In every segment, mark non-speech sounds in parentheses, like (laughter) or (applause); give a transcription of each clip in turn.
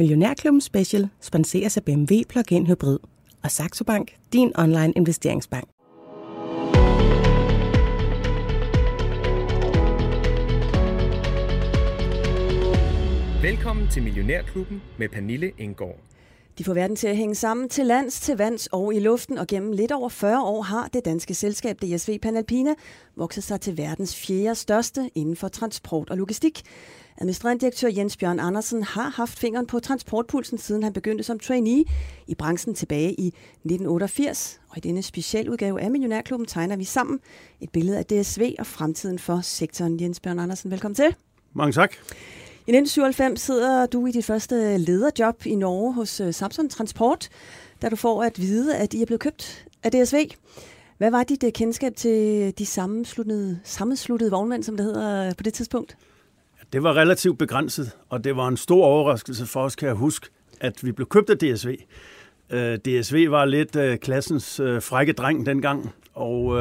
Millionærklubben Special sponseres af BMW Plug-in Hybrid og Saxo Bank, din online investeringsbank. Velkommen til Millionærklubben med Pernille Engård. De får verden til at hænge sammen til lands, til vands og i luften, og gennem lidt over 40 år har det danske selskab DSV Panalpina vokset sig til verdens fjerde største inden for transport og logistik. Administrerende direktør Jens Bjørn Andersen har haft fingeren på transportpulsen, siden han begyndte som trainee i branchen tilbage i 1988. Og i denne specialudgave af Millionærklubben tegner vi sammen et billede af DSV og fremtiden for sektoren. Jens Bjørn Andersen, velkommen til. Mange tak. I 1997 sidder du i dit første lederjob i Norge hos øh, Samsung Transport, da du får at vide, at I er blevet købt af DSV. Hvad var dit øh, kendskab til de sammensluttede, sammensluttede vognmænd, som det hedder øh, på det tidspunkt? Det var relativt begrænset, og det var en stor overraskelse for os, kan jeg huske, at vi blev købt af DSV. Øh, DSV var lidt klassens frække dreng dengang, og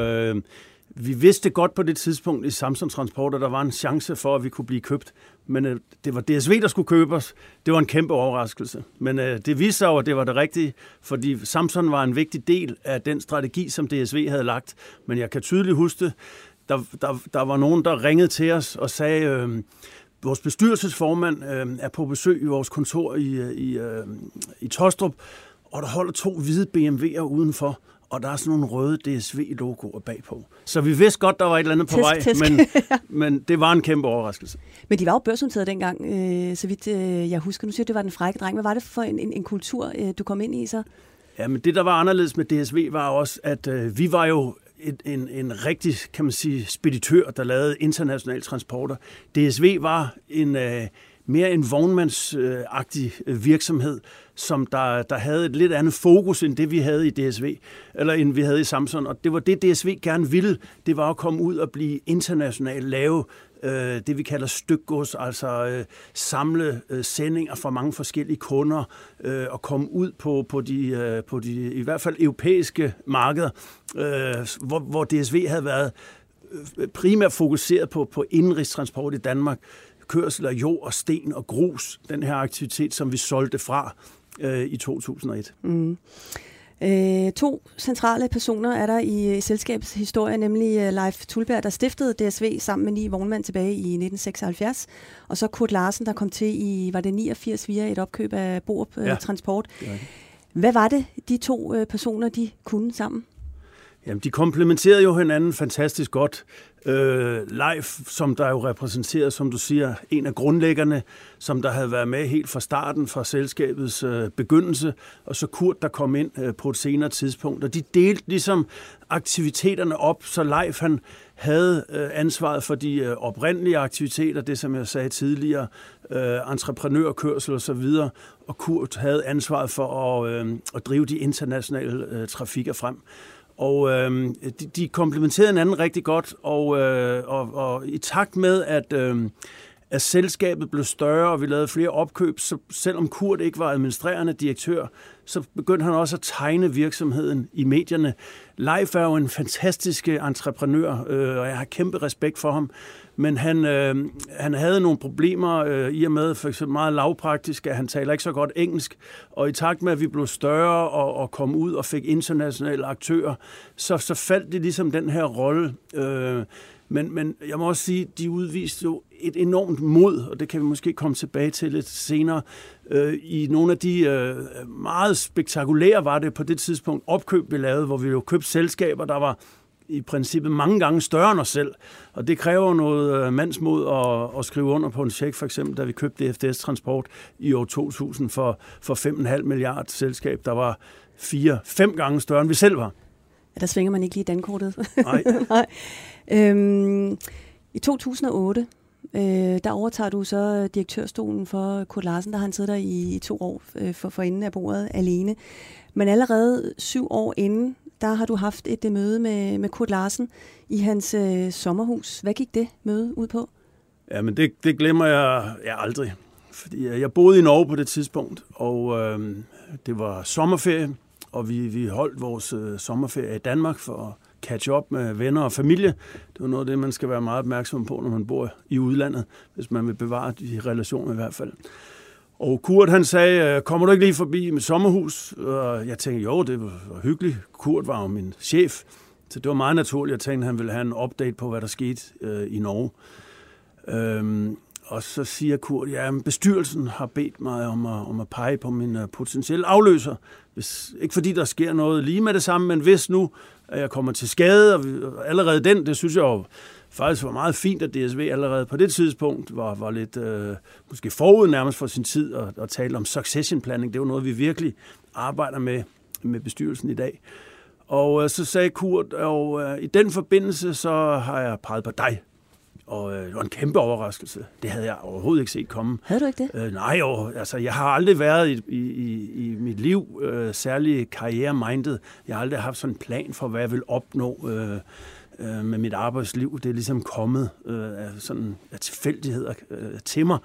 vi vidste godt på det tidspunkt i Samsung Transport, at der var en chance for, at vi kunne blive købt. Men øh, det var DSV, der skulle købe os. Det var en kæmpe overraskelse. Men øh, det viste sig at det var det rigtige, fordi Samsung var en vigtig del af den strategi, som DSV havde lagt. Men jeg kan tydeligt huske det. Der, der, der var nogen, der ringede til os og sagde, øh, vores bestyrelsesformand øh, er på besøg i vores kontor i, øh, i, øh, i Tostrup, og der holder to hvide BMW'er udenfor og der er sådan nogle røde DSV-logoer bagpå. Så vi vidste godt, der var et eller andet på vej, tisk. Men, (laughs) men det var en kæmpe overraskelse. Men de var jo børsnoteret dengang, øh, så vidt øh, jeg husker. Nu siger du, det var den frække dreng. Hvad var det for en, en, en kultur, øh, du kom ind i så? Ja, men det, der var anderledes med DSV, var også, at øh, vi var jo et, en, en rigtig, kan man sige, speditør, der lavede internationale transporter. DSV var en... Øh, mere en vognmandsagtig øh, virksomhed, som der, der havde et lidt andet fokus end det, vi havde i DSV, eller end vi havde i Samsung. Og det var det, DSV gerne ville. Det var at komme ud og blive internationalt, lave øh, det, vi kalder stykgods, altså øh, samle øh, sendinger fra mange forskellige kunder øh, og komme ud på, på, de, øh, på de i hvert fald europæiske markeder, øh, hvor, hvor DSV havde været øh, primært fokuseret på, på indrigstransport i Danmark kørsel af jord og sten og grus, den her aktivitet, som vi solgte fra øh, i 2001. Mm. Øh, to centrale personer er der i, i selskabets historie, nemlig uh, Leif Tulberg, der stiftede DSV sammen med ni vognmænd tilbage i 1976, og så Kurt Larsen, der kom til i, var det 89 via et opkøb af Borup uh, ja. Transport. Ja. Hvad var det, de to personer, de kunne sammen? Jamen, de komplementerede jo hinanden fantastisk godt. Øh, Leif, som der jo repræsenterer, som du siger, en af grundlæggerne, som der havde været med helt fra starten, fra selskabets øh, begyndelse, og så Kurt, der kom ind øh, på et senere tidspunkt. Og de delte ligesom aktiviteterne op, så Leif han havde øh, ansvaret for de øh, oprindelige aktiviteter, det som jeg sagde tidligere, øh, entreprenørkørsel og så videre, og Kurt havde ansvaret for at, øh, at drive de internationale øh, trafikker frem. Og øh, de, de komplementerede hinanden rigtig godt, og, øh, og, og i takt med, at, øh, at selskabet blev større, og vi lavede flere opkøb, så selvom Kurt ikke var administrerende direktør, så begyndte han også at tegne virksomheden i medierne. Leif er jo en fantastisk entreprenør, øh, og jeg har kæmpe respekt for ham. Men han, øh, han havde nogle problemer øh, i og med, for eksempel meget lavpraktisk, at han taler ikke så godt engelsk. Og i takt med, at vi blev større og, og kom ud og fik internationale aktører, så, så faldt det ligesom den her rolle. Øh, men, men jeg må også sige, de udviste jo et enormt mod, og det kan vi måske komme tilbage til lidt senere, øh, i nogle af de øh, meget spektakulære var det på det tidspunkt opkøb, vi lavede, hvor vi jo købte selskaber, der var i princippet mange gange større end os selv. Og det kræver noget øh, mandsmod at, at skrive under på en check, for eksempel da vi købte FDS Transport i år 2000 for, for 5,5 milliard selskab, der var fire, fem gange større end vi selv var. Ja, der svinger man ikke lige dankortet. Nej. (laughs) Nej. Øhm, I 2008, øh, der overtager du så øh, direktørstolen for Kurt Larsen, der har han siddet der i, i to år øh, for, for inden af bordet alene. Men allerede syv år inden, der har du haft et uh, møde med, med Kurt Larsen i hans øh, sommerhus. Hvad gik det møde ud på? Ja, men det, det glemmer jeg, jeg aldrig. Fordi øh, jeg boede i Norge på det tidspunkt, og øh, det var sommerferie, og vi, vi holdt vores øh, sommerferie i Danmark for at catch up med venner og familie. Det er noget af det, man skal være meget opmærksom på, når man bor i udlandet, hvis man vil bevare de relationer i hvert fald. Og Kurt han sagde, øh, kommer du ikke lige forbi mit sommerhus? Og jeg tænkte, jo, det var hyggeligt. Kurt var jo min chef, så det var meget naturligt. Jeg tænkte, han ville have en update på, hvad der skete øh, i Norge. Øhm, og så siger Kurt, ja, bestyrelsen har bedt mig om at, om at pege på min øh, potentielle afløser. Hvis, ikke fordi der sker noget lige med det samme, men hvis nu at jeg kommer til skade, og allerede den, det synes jeg jo faktisk var meget fint, at DSV allerede på det tidspunkt var, var lidt øh, måske forud nærmest for sin tid og, og tale om succession planning. Det er jo noget, vi virkelig arbejder med med bestyrelsen i dag. Og øh, så sagde Kurt, og øh, i den forbindelse, så har jeg peget på dig. Og øh, det var en kæmpe overraskelse. Det havde jeg overhovedet ikke set komme. Havde du ikke det? Øh, nej, jo, altså jeg har aldrig været i, i, i mit liv øh, særlig karriere-minded. Jeg har aldrig haft sådan en plan for, hvad jeg vil opnå øh, øh, med mit arbejdsliv. Det er ligesom kommet øh, af, sådan, af tilfældigheder øh, til mig.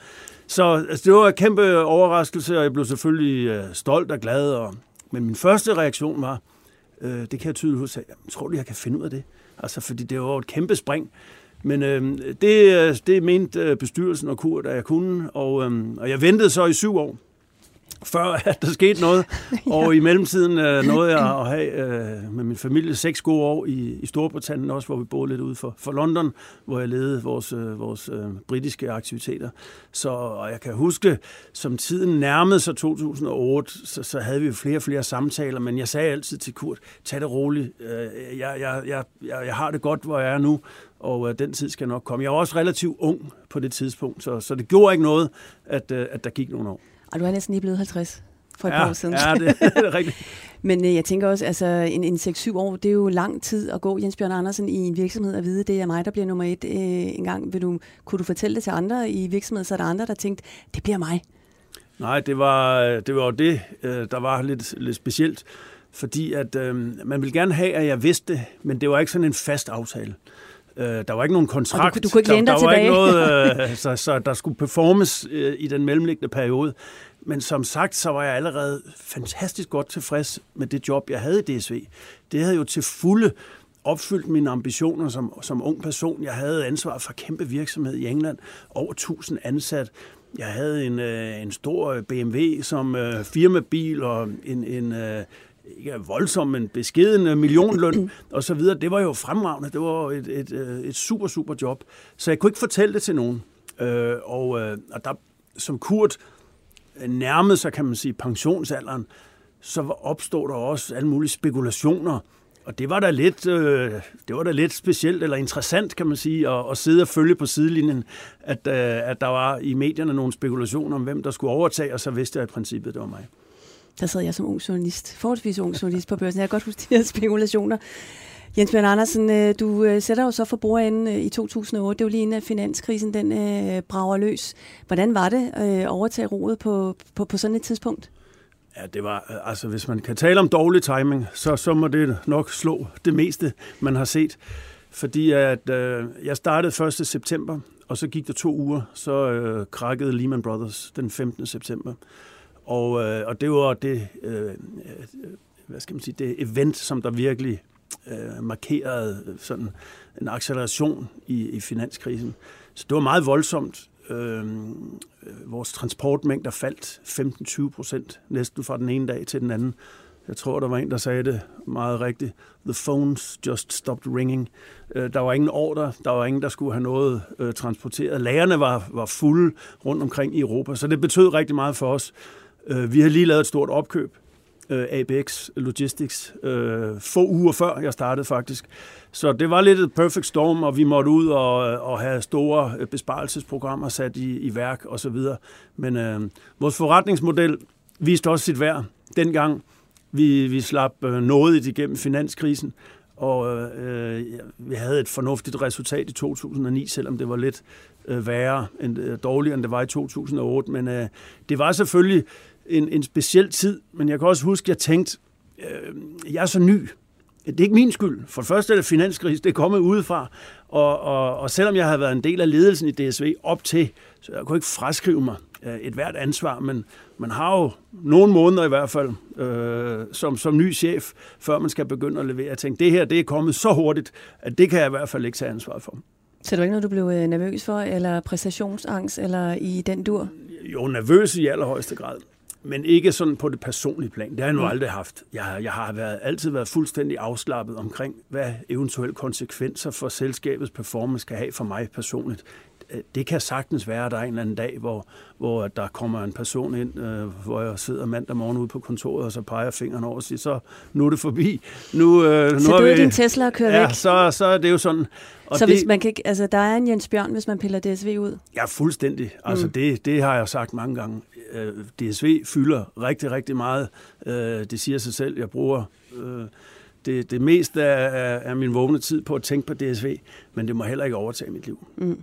Så altså, det var en kæmpe overraskelse, og jeg blev selvfølgelig øh, stolt og glad. Og, men min første reaktion var, øh, det kan jeg tydeligt huske, jeg tror du, jeg kan finde ud af det? Altså, fordi det var et kæmpe spring. Men øhm, øh, det, det mente øh, bestyrelsen og Kurt, at jeg kunne, og, øh, og jeg ventede så i syv år før (laughs) at der skete noget. (laughs) ja. Og i mellemtiden øh, nåede jeg at have øh, med min familie seks gode år i, i Storbritannien, også hvor vi boede lidt ude for, for London, hvor jeg ledede vores, øh, vores øh, britiske aktiviteter. Så og jeg kan huske, som tiden nærmede sig 2008, så, så havde vi flere og flere samtaler, men jeg sagde altid til Kurt, tag det roligt, øh, jeg, jeg, jeg, jeg, jeg har det godt, hvor jeg er nu, og øh, den tid skal nok komme. Jeg var også relativt ung på det tidspunkt, så, så det gjorde ikke noget, at, øh, at der gik nogle år. Og du er næsten lige blevet 50 for et ja, par år siden. Ja, det er rigtigt. (laughs) Men øh, jeg tænker også, altså en, en 6-7 år, det er jo lang tid at gå, Jens Bjørn Andersen, i en virksomhed og vide, det er mig, der bliver nummer et øh, en gang. Vil du, kunne du fortælle det til andre i virksomheden, så er der andre, der tænkte, det bliver mig? Nej, det var det, var det øh, der var lidt, lidt specielt. Fordi at øh, man ville gerne have, at jeg vidste det, men det var ikke sådan en fast aftale. Øh, der var ikke nogen kontrakt. du, du kunne ikke der, der var ikke noget, øh, (laughs) så, så der skulle performes øh, i den mellemliggende periode. Men som sagt, så var jeg allerede fantastisk godt tilfreds med det job, jeg havde i DSV. Det havde jo til fulde opfyldt mine ambitioner som, som ung person. Jeg havde ansvar for kæmpe virksomhed i England, over 1000 ansat. Jeg havde en, øh, en stor BMW som øh, firmabil og en, en, øh, ikke voldsom, men beskeden øh, millionløn og så videre. Det var jo fremragende. Det var et, et, øh, et, super, super job. Så jeg kunne ikke fortælle det til nogen. Øh, og, øh, og der, som Kurt øh, nærmede sig, kan man sige, pensionsalderen, så opstod der også alle mulige spekulationer. Og det var da lidt, øh, det var da lidt specielt eller interessant, kan man sige, at, at sidde og følge på sidelinjen, at, øh, at der var i medierne nogle spekulationer om, hvem der skulle overtage, og så vidste jeg i princippet, det var mig der sad jeg som ung journalist, forholdsvis ung journalist på børsen. Jeg kan godt huske de her (laughs) spekulationer. Jens Bjørn Andersen, øh, du øh, sætter jo så for bordenden øh, i 2008. Det var lige inden finanskrisen den øh, brager løs. Hvordan var det at overtage roret på, på, på sådan et tidspunkt? Ja, det var, altså hvis man kan tale om dårlig timing, så, så må det nok slå det meste, man har set. Fordi at øh, jeg startede 1. september, og så gik der to uger, så øh, krakkede Lehman Brothers den 15. september. Og, øh, og det var det, øh, øh, hvad skal man sige, det event, som der virkelig øh, markerede sådan en acceleration i, i finanskrisen. Så det var meget voldsomt. Øh, øh vores transportmængder faldt 15-20 procent næsten fra den ene dag til den anden. Jeg tror, der var en, der sagde det meget rigtigt. The phones just stopped ringing. Øh, der var ingen ordre, der var ingen, der skulle have noget transporteret. Lagerne var, var fulde rundt omkring i Europa, så det betød rigtig meget for os. Øh, vi har lige lavet et stort opkøb, øh, ABX Logistics, øh, få uger før jeg startede faktisk. Så det var lidt et perfect storm, og vi måtte ud og, og have store øh, besparelsesprogrammer sat i, i værk osv. Men øh, vores forretningsmodel viste også sit værd dengang. Vi, vi slap øh, noget igennem finanskrisen, og øh, vi havde et fornuftigt resultat i 2009, selvom det var lidt øh, værre, end, øh, dårligere end det var i 2008. Men øh, det var selvfølgelig en, en speciel tid, men jeg kan også huske, at jeg tænkte, øh, jeg er så ny. Det er ikke min skyld. For det første er det finanskris, det er kommet udefra. Og, og, og selvom jeg har været en del af ledelsen i DSV op til, så jeg kunne ikke fraskrive mig øh, et hvert ansvar, men man har jo nogle måneder i hvert fald øh, som, som ny chef, før man skal begynde at levere. Jeg tænkte, det her det er kommet så hurtigt, at det kan jeg i hvert fald ikke tage ansvar for. Så det var ikke noget, du blev øh, nervøs for, eller præstationsangst, eller i den dur? Jo, nervøs i allerhøjeste grad men ikke sådan på det personlige plan. Det har jeg nu mm. aldrig haft. Jeg, jeg har været, altid været fuldstændig afslappet omkring, hvad eventuelle konsekvenser for selskabets performance kan have for mig personligt. Øh, det kan sagtens være, at der er en eller anden dag, hvor, hvor der kommer en person ind, øh, hvor jeg sidder mandag morgen ude på kontoret, og så peger fingeren over og siger, så nu er det forbi. Nu, øh, nu så du er din Tesla og kører ja, væk? Så, så er det jo sådan. Og så det, hvis man kan, altså, der er en Jens Bjørn, hvis man piller DSV ud? Ja, fuldstændig. Altså, mm. det, det har jeg sagt mange gange. Øh, DSV fylder rigtig, rigtig meget. Øh, det siger sig selv. Jeg bruger... Øh, det, det meste af, af min vågne tid på at tænke på DSV, men det må heller ikke overtage mit liv. Mm.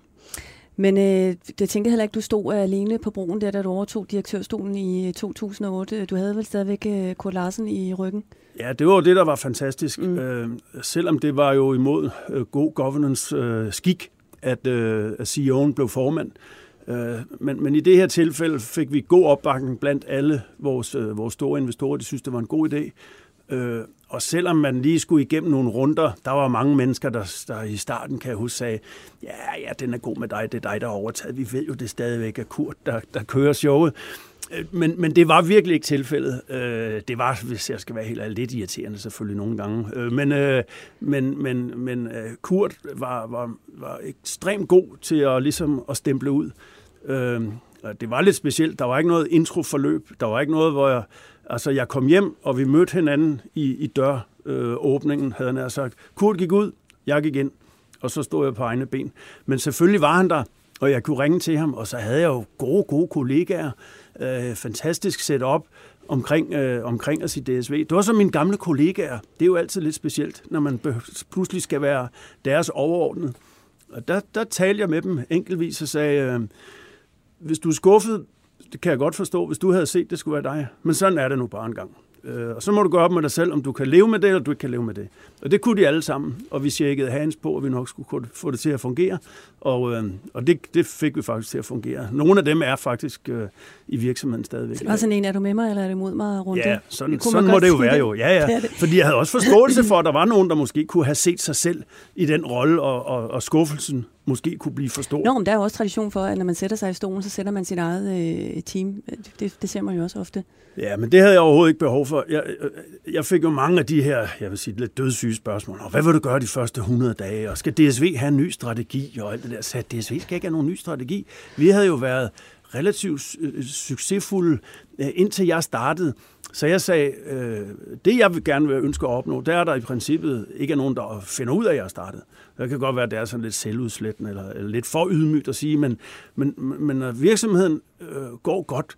Men øh, det tænkte heller ikke, du stod alene på broen der, da du overtog direktørstolen i 2008. Du havde vel stadigvæk øh, Kurt Larsen i ryggen? Ja, det var det, der var fantastisk. Mm. Øh, selvom det var jo imod øh, god governance øh, skik, at, øh, at CEO'en blev formand. Øh, Øh, men, men i det her tilfælde fik vi god opbakning blandt alle vores, øh, vores store investorer. De synes, det var en god idé. Øh, og selvom man lige skulle igennem nogle runder, der var mange mennesker, der, der i starten, kan jeg huske, sagde, ja, ja, den er god med dig, det er dig, der har overtaget. Vi ved jo, det stadigvæk er Kurt, der, der kører showet. Øh, men, men det var virkelig ikke tilfældet. Øh, det var, hvis jeg skal være helt ærlig, lidt irriterende selvfølgelig nogle gange. Øh, men, øh, men, men, men øh, Kurt var, var, var ekstremt god til at, ligesom at stemple ud. Det var lidt specielt. Der var ikke noget introforløb. Der var ikke noget, hvor jeg Altså, jeg kom hjem, og vi mødte hinanden i, i døråbningen, øh, havde han sagt. Kurt gik ud, jeg gik ind, og så stod jeg på egne ben. Men selvfølgelig var han der, og jeg kunne ringe til ham, og så havde jeg jo gode, gode kollegaer, øh, fantastisk setup omkring, øh, omkring os i DSV. Det var så mine gamle kollegaer. Det er jo altid lidt specielt, når man pludselig skal være deres overordnet. Og der, der talte jeg med dem enkeltvis og sagde, øh, hvis du er skuffet, det kan jeg godt forstå, hvis du havde set, det skulle være dig. Men sådan er det nu bare en gang. Øh, og så må du gå op med dig selv, om du kan leve med det, eller du ikke kan leve med det. Og det kunne de alle sammen, og vi tjekkede hands på, at vi nok skulle få det til at fungere. Og, øh, og det, det fik vi faktisk til at fungere. Nogle af dem er faktisk øh, i virksomheden stadigvæk. Og sådan en, er du med mig, eller er du imod mig rundt? Ja, sådan, sådan må det jo være jo. Ja, ja. Det det. Fordi jeg havde også forståelse for, at der var nogen, der måske kunne have set sig selv i den rolle, og, og, og skuffelsen måske kunne blive for stor. Nå, men der er jo også tradition for, at når man sætter sig i stolen, så sætter man sit eget øh, team. Det, det ser man jo også ofte. Ja, men det havde jeg overhovedet ikke behov for. Jeg, øh, jeg fik jo mange af de her, jeg vil sige, lidt dødssyge spørgsmål. Og hvad vil du gøre de første 100 dage? Og skal DSV have en ny strategi? Og alt det der. Så DSV skal ikke have nogen ny strategi. Vi havde jo været relativt øh, succesfulde, øh, indtil jeg startede. Så jeg sagde, øh, det jeg vil gerne vil ønske at opnå, det er der i princippet ikke er nogen, der finder ud af, at jeg har startet. Det kan godt være, at det er sådan lidt selvudslættende, eller, eller lidt for ydmygt at sige, men, men, men når virksomheden øh, går godt,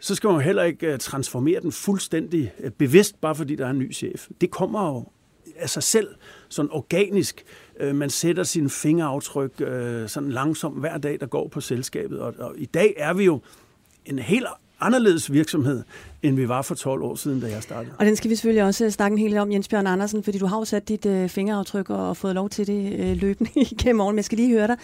så skal man heller ikke øh, transformere den fuldstændig øh, bevidst, bare fordi der er en ny chef. Det kommer jo af sig selv, sådan organisk. Øh, man sætter sine fingeraftryk sådan langsomt hver dag, der går på selskabet. Og, og i dag er vi jo en helt anderledes virksomhed, end vi var for 12 år siden, da jeg startede. Og den skal vi selvfølgelig også øh, snakke en hel del om, Jens Bjørn Andersen, fordi du har jo sat dit øh, fingeraftryk og fået lov til det øh, løbende (laughs) igennem morgen. Men jeg skal lige høre dig.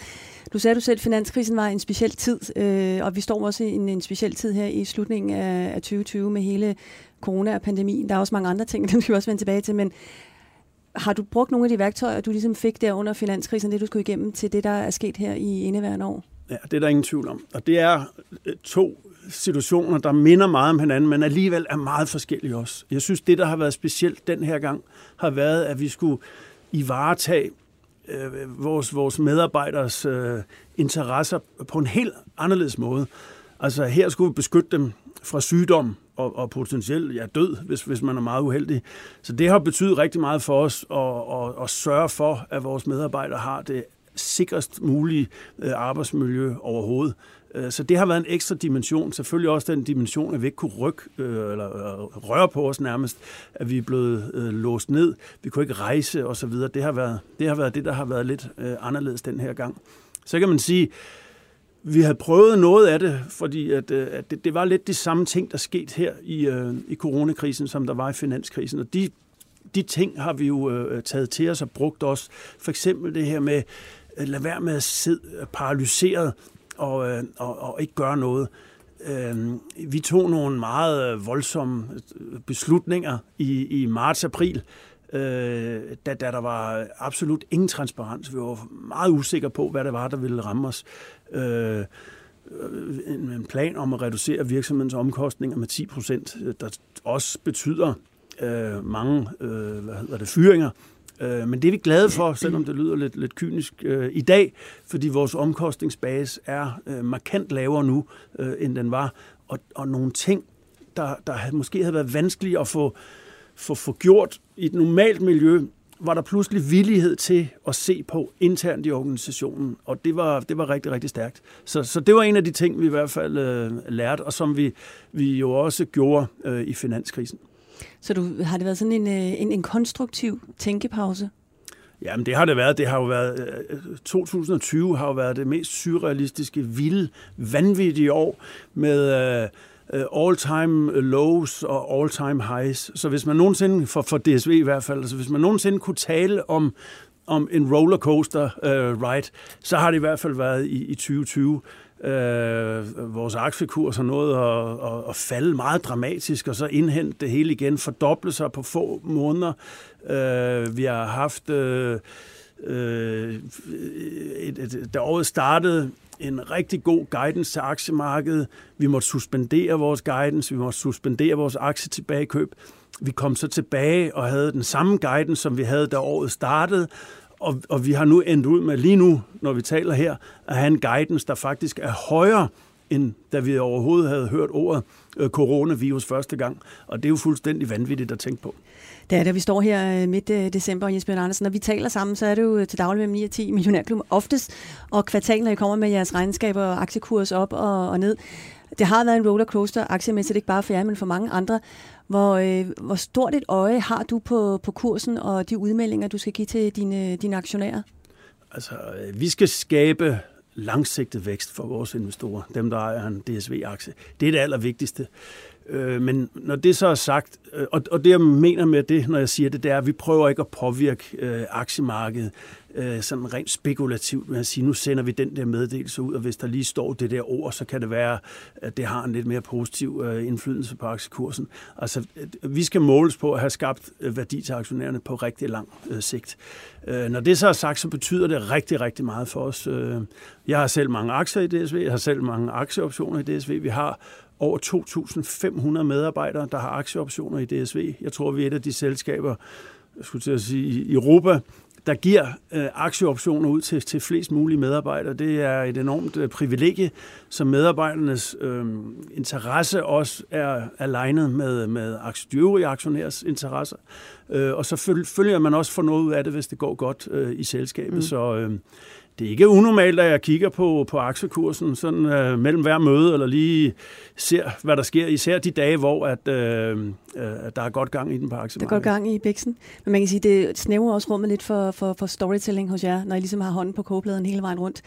Du sagde du selv, at finanskrisen var en speciel tid, øh, og vi står også i en, en speciel tid her i slutningen af, af 2020 med hele corona og pandemien. Der er også mange andre ting, (laughs) dem skal vi også vende tilbage til, men har du brugt nogle af de værktøjer, du ligesom fik der under finanskrisen, det du skulle igennem, til det, der er sket her i indeværende år? Ja, det er der ingen tvivl om. Og det er øh, to situationer, der minder meget om hinanden, men alligevel er meget forskellige også. Jeg synes, det, der har været specielt den her gang, har været, at vi skulle i varetage øh, vores, vores medarbejderes øh, interesser på en helt anderledes måde. Altså her skulle vi beskytte dem fra sygdom og, og potentielt ja, død, hvis, hvis man er meget uheldig. Så det har betydet rigtig meget for os at, at, at sørge for, at vores medarbejdere har det sikrest mulige øh, arbejdsmiljø overhovedet. Øh, så det har været en ekstra dimension. Selvfølgelig også den dimension, at vi ikke kunne rykke øh, eller røre på os nærmest, at vi er blevet låst ned. Vi kunne ikke rejse osv. Det har været det, har været det der har været lidt anderledes den her gang. Så kan man sige, vi havde prøvet noget af det, fordi at, at det, det var lidt de samme ting, der skete her i, i coronakrisen, som der var i finanskrisen. Og de, de ting har vi jo taget til os og brugt også. For eksempel det her med, Øh, lad lade være med at sidde paralyseret og, øh, og, og ikke gøre noget. Øh, vi tog nogle meget voldsomme øh, beslutninger i, i marts-april, øh, da, da der var absolut ingen transparens. Vi var meget usikre på, hvad det var, der ville ramme os. øh, en plan om at reducere virksomhedens omkostninger med 10 procent, der også betyder øh, mange øh, hvad hedder det, fyringer. Øh, men det er vi glade for, selvom det lyder lidt, lidt kynisk øh, i dag, fordi vores omkostningsbase er øh, markant lavere nu, øh, end den var. Og, og nogle ting, der, der måske havde været vanskelige at få, få, få gjort i et normalt miljø, var der pludselig villighed til at se på internt i organisationen, og det var, det var rigtig, rigtig stærkt. Så, så det var en af de ting, vi i hvert fald øh, lærte, og som vi, vi jo også gjorde øh, i finanskrisen. Så du, har det været sådan en, øh, en, en konstruktiv tænkepause? Jamen det har det været. Det har jo været øh, 2020 har jo været det mest surrealistiske, vilde, vanvittige år med øh, øh, all-time lows og all-time highs. Så hvis man nogensinde, for, for DSV i hvert fald, altså hvis man nogensinde kunne tale om, om en rollercoaster uh, ride, så har det i hvert fald været i, i 2020. Øh, vores aktiekurs har nået at, at, at falde meget dramatisk, og så indhente det hele igen, fordoble sig på få måneder. Øh, vi har haft... Uh, øh, øh et, et, da året startede, en rigtig god guidance til aktiemarkedet. Vi måtte suspendere vores guidance, vi måtte suspendere vores aktietilbagekøb. Vi kom så tilbage og havde den samme guidance, som vi havde, da året startede, og, og vi har nu endt ud med lige nu, når vi taler her, at have en guidance, der faktisk er højere, end da vi overhovedet havde hørt ordet øh, coronavirus første gang. Og det er jo fuldstændig vanvittigt at tænke på. Det er da vi står her øh, midt øh, december, Jens Bjørn Andersen, når vi taler sammen, så er det jo øh, til daglig mellem 9 og 10 millionærklub oftest, og kvartal, når I kommer med jeres regnskaber og aktiekurs op og, og ned. Det har været en rollercoaster, aktiemæssigt ikke bare for jer, men for mange andre. Hvor, øh, hvor stort et øje har du på, på kursen og de udmeldinger, du skal give til dine, dine aktionærer? Altså, øh, vi skal skabe langsigtet vækst for vores investorer, dem der ejer en DSV-aktie. Det er det allervigtigste. Øh, men når det så er sagt, øh, og, og det jeg mener med det, når jeg siger det, det er, at vi prøver ikke at påvirke øh, aktiemarkedet øh, sådan rent spekulativt med at sige, nu sender vi den der meddelelse ud, og hvis der lige står det der ord, så kan det være, at det har en lidt mere positiv øh, indflydelse på aktiekursen. Altså, øh, vi skal måles på at have skabt øh, værdi til aktionærerne på rigtig lang øh, sigt. Øh, når det så er sagt, så betyder det rigtig, rigtig meget for os. Øh, jeg har selv mange aktier i DSV, jeg har selv mange aktieoptioner i DSV. Vi har over 2.500 medarbejdere, der har aktieoptioner i DSV. Jeg tror, vi er et af de selskaber, jeg skulle til at sige, i Europa, der giver øh, aktieoptioner ud til, til flest mulige medarbejdere. Det er et enormt øh, privilegie, som medarbejdernes øh, interesse også er alignet med, med de øvrige aktionærs interesser. Øh, og så følger man også for noget ud af det, hvis det går godt øh, i selskabet. Mm. Så øh, det er ikke unormalt, at jeg kigger på, på aktiekursen sådan øh, mellem hver møde, eller lige ser, hvad der sker, især de dage, hvor at, øh, øh, der er godt gang i den på aktiemarkedet. Der er godt gang i bæksen. Men man kan sige, det snæver også rummet lidt for, for, for storytelling hos jer, når I ligesom har hånden på kogepladen hele vejen rundt.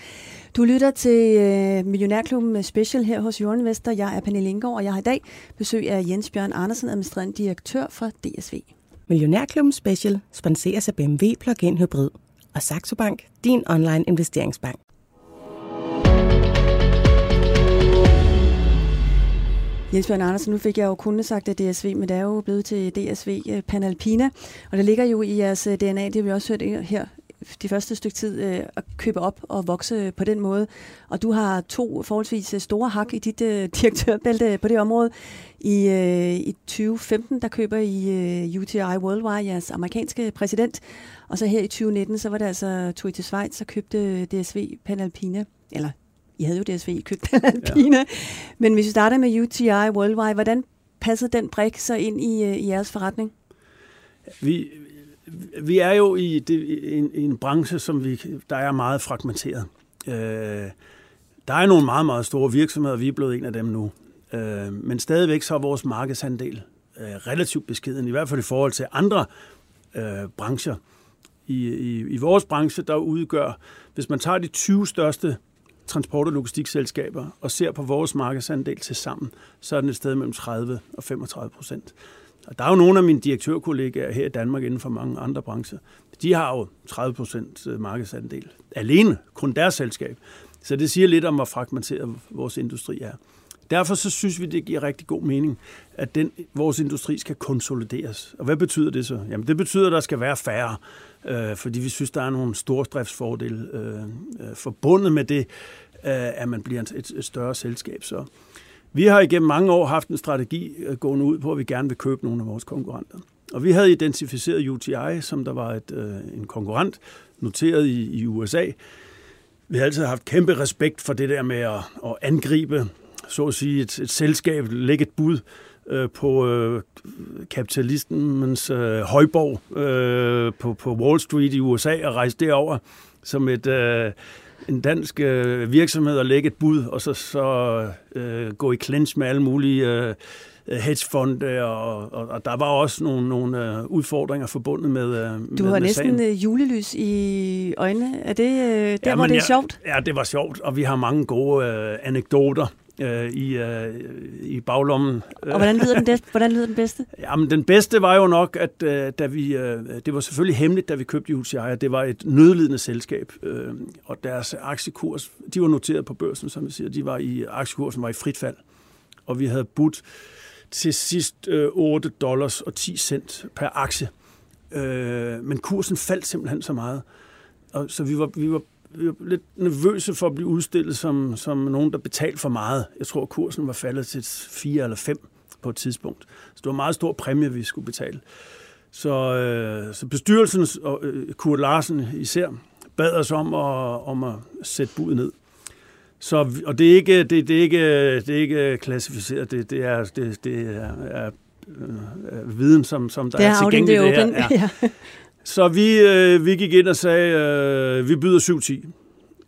Du lytter til øh, Millionærklubben Special her hos Jørgen Vester. Jeg er Pernille Indgaard, og jeg har i dag besøg af Jens Bjørn Andersen, administrerende direktør for DSV. Millionærklubben Special sponseres af BMW Plug-in Hybrid og Saxo Bank, din online investeringsbank. Jens Bjørn Andersen, nu fik jeg jo kun sagt at DSV, men det er jo blevet til DSV øh, Panalpina, og det ligger jo i jeres øh, DNA, det har vi også hørt her de første stykke tid øh, at købe op og vokse på den måde. Og du har to forholdsvis øh, store hak i dit øh, (laughs) direktørbælte på det område. I, øh, I 2015, der køber I øh, UTI Worldwide, jeres amerikanske præsident. Og så her i 2019, så var det altså, tog I til Schweiz og købte DSV Panalpina. Eller, I havde jo DSV, I købte Panalpina. Ja. Men hvis vi starter med UTI Worldwide, hvordan passede den brik så ind i, øh, i jeres forretning? Vi, vi er jo i, det, i, en, i en branche, som vi, der er meget fragmenteret. Øh, der er nogle meget, meget store virksomheder, vi er blevet en af dem nu. Øh, men stadigvæk så er vores markedsandel øh, relativt beskeden, i hvert fald i forhold til andre øh, brancher. I, i, I vores branche, der udgør, hvis man tager de 20 største transport- og logistikselskaber og ser på vores markedsandel til sammen, så er den et sted mellem 30 og 35 procent. Og der er jo nogle af mine direktørkollegaer her i Danmark inden for mange andre brancher. De har jo 30 procent øh, markedsandel. Alene, kun deres selskab. Så det siger lidt om, hvor fragmenteret vores industri er. Derfor så synes vi, det giver rigtig god mening, at den, vores industri skal konsolideres. Og hvad betyder det så? Jamen det betyder, at der skal være færre, øh, fordi vi synes, der er nogle store driftsfordele øh, øh, forbundet med det, øh, at man bliver et, et større selskab. Så vi har igennem mange år haft en strategi øh, gående ud på, at vi gerne vil købe nogle af vores konkurrenter. Og vi havde identificeret UTI, som der var et, en konkurrent, noteret i, i USA. Vi har altid haft kæmpe respekt for det der med at, at angribe, så at sige, et, et selskab, lægge et bud øh, på øh, kapitalistens øh, højborg øh, på, på Wall Street i USA og rejse derover som et, øh, en dansk øh, virksomhed og lægge et bud, og så, så øh, gå i clinch med alle mulige øh, hedgefonde, og, og, og der var også nogle, nogle øh, udfordringer forbundet med øh, Du har med næsten sagen. øh, julelys i øjnene. Er det øh, der, Ja, hvor det er jeg- sjovt? Ja, det var sjovt, og vi har mange gode øh, anekdoter øh, i, øh, i baglommen. Og hvordan lyder den, bedste? hvordan lyder den bedste? (laughs) Jamen, den bedste var jo nok, at øh, da vi, øh, det var selvfølgelig hemmeligt, da vi købte UTI, at det var et nødlidende selskab, øh, og deres aktiekurs, de var noteret på børsen, som vi siger, de var i, aktiekursen var i frit fald, og vi havde budt til sidst øh, 8 dollars og 10 cent per aktie. Øh, men kursen faldt simpelthen så meget, og så vi var, vi var vi var lidt nervøse for at blive udstillet som, som nogen, der betalte for meget. Jeg tror, kursen var faldet til 4 eller 5 på et tidspunkt. Så det var en meget stor præmie, vi skulle betale. Så, øh, så bestyrelsen og øh, Kurt Larsen især bad os om at, om at sætte budet ned. Så, og det er ikke, det, det er ikke, det er ikke klassificeret, det, det er, det, det er, er, øh, er viden, som, som der Det er er tilgængelig. det her. open. Ja. (laughs) Ja. Så vi, øh, vi gik ind og sagde, øh, vi byder 7-10,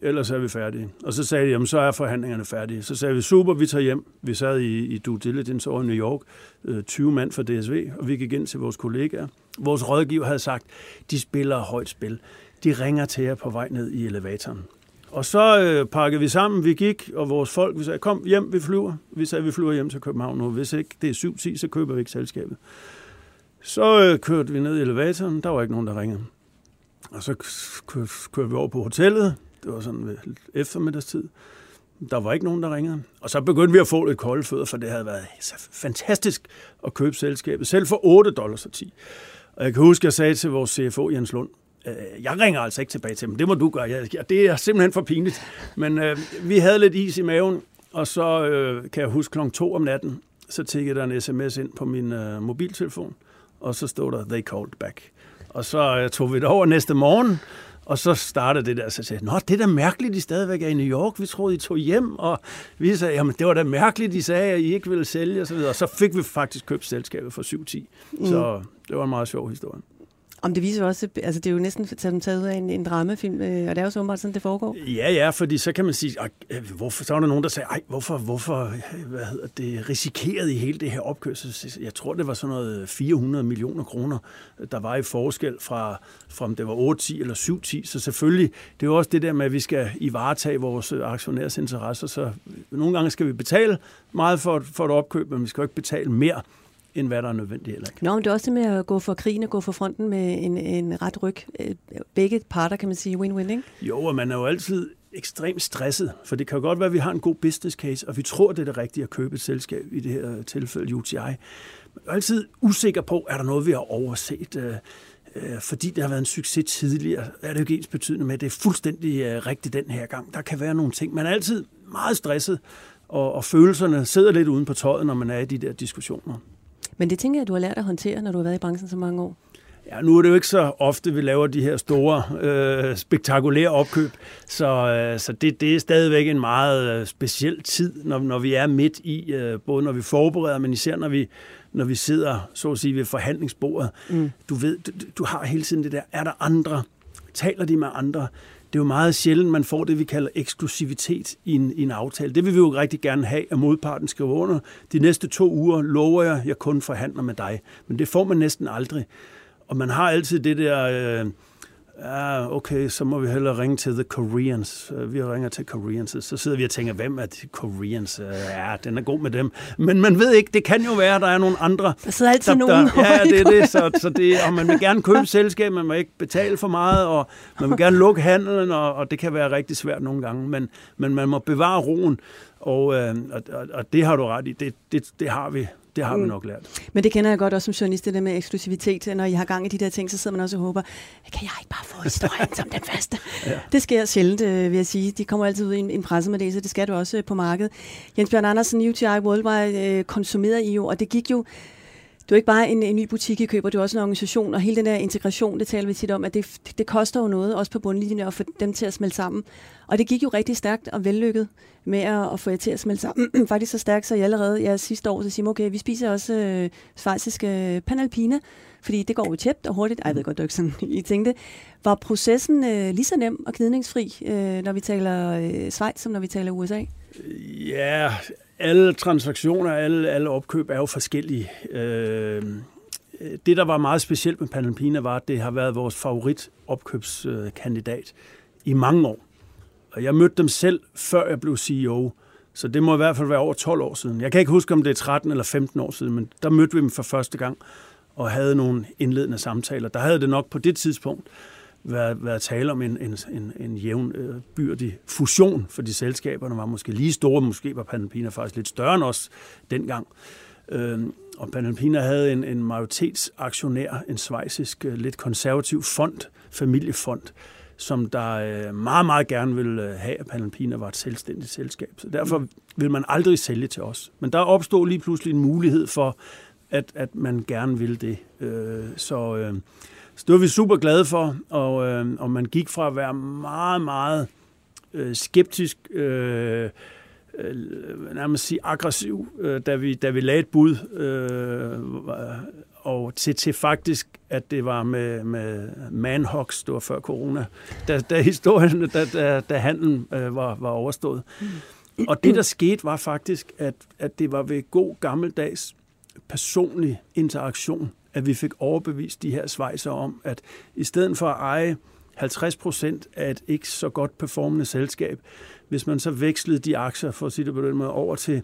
ellers er vi færdige. Og så sagde de, jamen så er forhandlingerne færdige. Så sagde vi, super, vi tager hjem. Vi sad i, i due diligence over i New York, øh, 20 mand fra DSV, og vi gik ind til vores kollegaer. Vores rådgiver havde sagt, de spiller højt spil. De ringer til jer på vej ned i elevatoren. Og så øh, pakkede vi sammen, vi gik, og vores folk, vi sagde, kom hjem, vi flyver. Vi sagde, vi flyver hjem til København nu. Hvis ikke det er 7-10, så køber vi ikke selskabet. Så øh, kørte vi ned i elevatoren, der var ikke nogen, der ringede. Og så kørte, vi over på hotellet, det var sådan ved eftermiddagstid. Der var ikke nogen, der ringede. Og så begyndte vi at få lidt kolde fødder, for det havde været så fantastisk at købe selskabet, selv for 8 dollars og 10. Og jeg kan huske, jeg sagde til vores CFO Jens Lund, øh, jeg ringer altså ikke tilbage til dem, det må du gøre. Jeg, jeg, det er simpelthen for pinligt. Men øh, vi havde lidt is i maven, og så øh, kan jeg huske kl. 2 om natten, så tikkede der en sms ind på min øh, mobiltelefon, og så stod der, they called back. Og så øh, tog vi det over næste morgen, og så startede det der, så sagde Nå, det er da mærkeligt, I stadigvæk er i New York. Vi troede, I tog hjem, og vi sagde, jamen det var da mærkeligt, I sagde, at I ikke ville sælge, og så videre. Og så fik vi faktisk købt selskabet for 7-10. Mm. Så det var en meget sjov historie. Om det viser også, altså det er jo næsten som taget ud af en, en dramafilm, øh, og det er jo så åbenbart sådan, det foregår. Ja, ja, fordi så kan man sige, øh, hvorfor, så var der nogen, der sagde, ej, hvorfor, hvorfor hvad hedder det, risikerede I hele det her opkøb? Jeg, tror, det var sådan noget øh, 400 millioner kroner, øh, der var i forskel fra, fra om det var 8-10 eller 7-10. Så selvfølgelig, det er jo også det der med, at vi skal i varetage vores øh, aktionærs interesser. Så nogle gange skal vi betale meget for, for et opkøb, men vi skal jo ikke betale mere, end hvad der er nødvendigt heller ikke. Nå, men det er også det med at gå for krigen og gå for fronten med en, en ret ryg. Øh, Begge parter, kan man sige, win-win, ikke? Jo, og man er jo altid ekstremt stresset, for det kan jo godt være, at vi har en god business case, og vi tror, det er det rigtige at købe et selskab, i det her tilfælde UTI. Man er altid usikker på, er der noget, vi har overset, øh, øh, fordi det har været en succes tidligere, er det jo ikke ens betydende med, at det er fuldstændig rigtigt den her gang. Der kan være nogle ting. Man er altid meget stresset, og, og følelserne sidder lidt uden på tøjet, når man er i de der diskussioner. Men det tænker jeg, du har lært at håndtere, når du har været i branchen så mange år. Ja, nu er det jo ikke så ofte, vi laver de her store, øh, spektakulære opkøb, så, øh, så det, det er stadigvæk en meget øh, speciel tid, når, når vi er midt i, øh, både når vi forbereder, men især når vi, når vi sidder, så at sige, ved forhandlingsbordet. Mm. Du ved, du, du har hele tiden det der, er der andre? Taler de med andre? Det er jo meget sjældent, man får det, vi kalder eksklusivitet i en, i en aftale. Det vil vi jo rigtig gerne have, at modparten skal under. De næste to uger lover jeg, jeg kun forhandler med dig. Men det får man næsten aldrig. Og man har altid det der, øh, ja, okay, så må vi hellere ringe til The Koreans. Øh, Vi ringer til Koreans, så sidder vi og tænker, hvem er de Koreans? Øh, Ja, den er god med dem. Men man ved ikke, det kan jo være, at der er nogle andre. Der sidder altid nogen der, Ja, det er det. Så, så det, og man vil gerne købe selskab, man må ikke betale for meget, og man vil gerne lukke handelen, og, og det kan være rigtig svært nogle gange. Men, men man må bevare roen, og, øh, og, og, og det har du ret i. Det, det, det har vi. Det har vi nok lært. Men det kender jeg godt også som journalist, det der med eksklusivitet. Når I har gang i de der ting, så sidder man også og håber, kan jeg ikke bare få historien som den første. (laughs) ja. Det sker sjældent, øh, vil jeg sige. De kommer altid ud i en, en pressemeddelelse, det skal du også øh, på markedet. Jens Bjørn Andersen, UTI Worldwide, øh, konsumerede I jo, og det gik jo det er jo ikke bare en, en ny butik, I køber, det er også en organisation, og hele den der integration, det taler vi tit om, at det, det koster jo noget, også på bundlinjen, at få dem til at smelte sammen. Og det gik jo rigtig stærkt og vellykket med at, at få jer til at smelte sammen. (clears throat) Faktisk så stærkt, så I allerede ja, sidste år, så siger okay, vi spiser også øh, svejsiske øh, panalpina, fordi det går jo tæt og hurtigt. Ej, jeg ved godt, det ikke sådan, (laughs) I tænkte. Var processen øh, lige så nem og gnidningsfri, øh, når vi taler øh, Schweiz, som når vi taler USA? Ja, alle transaktioner, alle, alle opkøb er jo forskellige. Øh, det, der var meget specielt med Panalpina, var, at det har været vores favorit opkøbskandidat øh, i mange år. Og jeg mødte dem selv, før jeg blev CEO. Så det må i hvert fald være over 12 år siden. Jeg kan ikke huske, om det er 13 eller 15 år siden, men der mødte vi dem for første gang og havde nogle indledende samtaler. Der havde det nok på det tidspunkt været, været tale om en, en, en, en jævn øh, byrdig fusion, fordi selskaberne var måske lige store, måske var Panalpina faktisk lidt større end os dengang. Øh, og Panalpina havde en, en majoritetsaktionær, en svejsisk, øh, lidt konservativ fond, familiefond, som der øh, meget, meget gerne ville øh, have, at Panalpina var et selvstændigt selskab. Så derfor vil man aldrig sælge til os. Men der opstod lige pludselig en mulighed for, at, at man gerne ville det. Øh, så, øh, så det var vi super glade for, og, øh, og man gik fra at være meget, meget øh, skeptisk, øh, øh, nærmest sige aggressiv, øh, da, vi, da vi lagde et bud, øh, og til, til faktisk, at det var med, med manhawks, det var før corona, da, da historien, da, da, da handlen øh, var, var overstået. Mm. Og det, der skete, var faktisk, at, at det var ved god gammeldags personlig interaktion, at vi fik overbevist de her svejser om, at i stedet for at eje 50 procent af et ikke så godt performende selskab, hvis man så vekslede de aktier, for at sige det på den måde, over til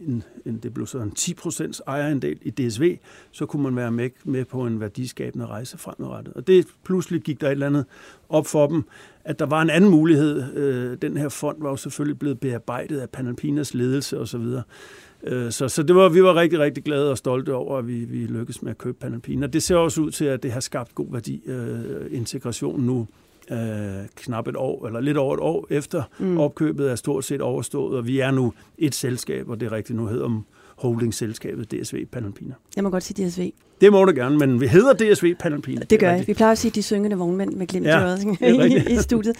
en, en, det blev så en 10 procents ejerandel i DSV, så kunne man være med, med på en værdiskabende rejse fremadrettet. Og det pludselig gik der et eller andet op for dem, at der var en anden mulighed. Øh, den her fond var jo selvfølgelig blevet bearbejdet af Panalpinas ledelse osv., så, så det var, vi var rigtig, rigtig glade og stolte over, at vi, vi lykkedes med at købe Panalpina. Det ser også ud til, at det har skabt god værdi, øh, integration nu, øh, knap et år, eller lidt over et år efter mm. opkøbet er stort set overstået, og vi er nu et selskab, og det er rigtigt nu hedder holdingselskabet DSV Panalpina. Jeg må godt sige DSV. Det må du gerne, men vi hedder DSV Panalpina. Det gør jeg. Vi plejer at sige de syngende vognmænd med glimt ja, i, (laughs) i studiet.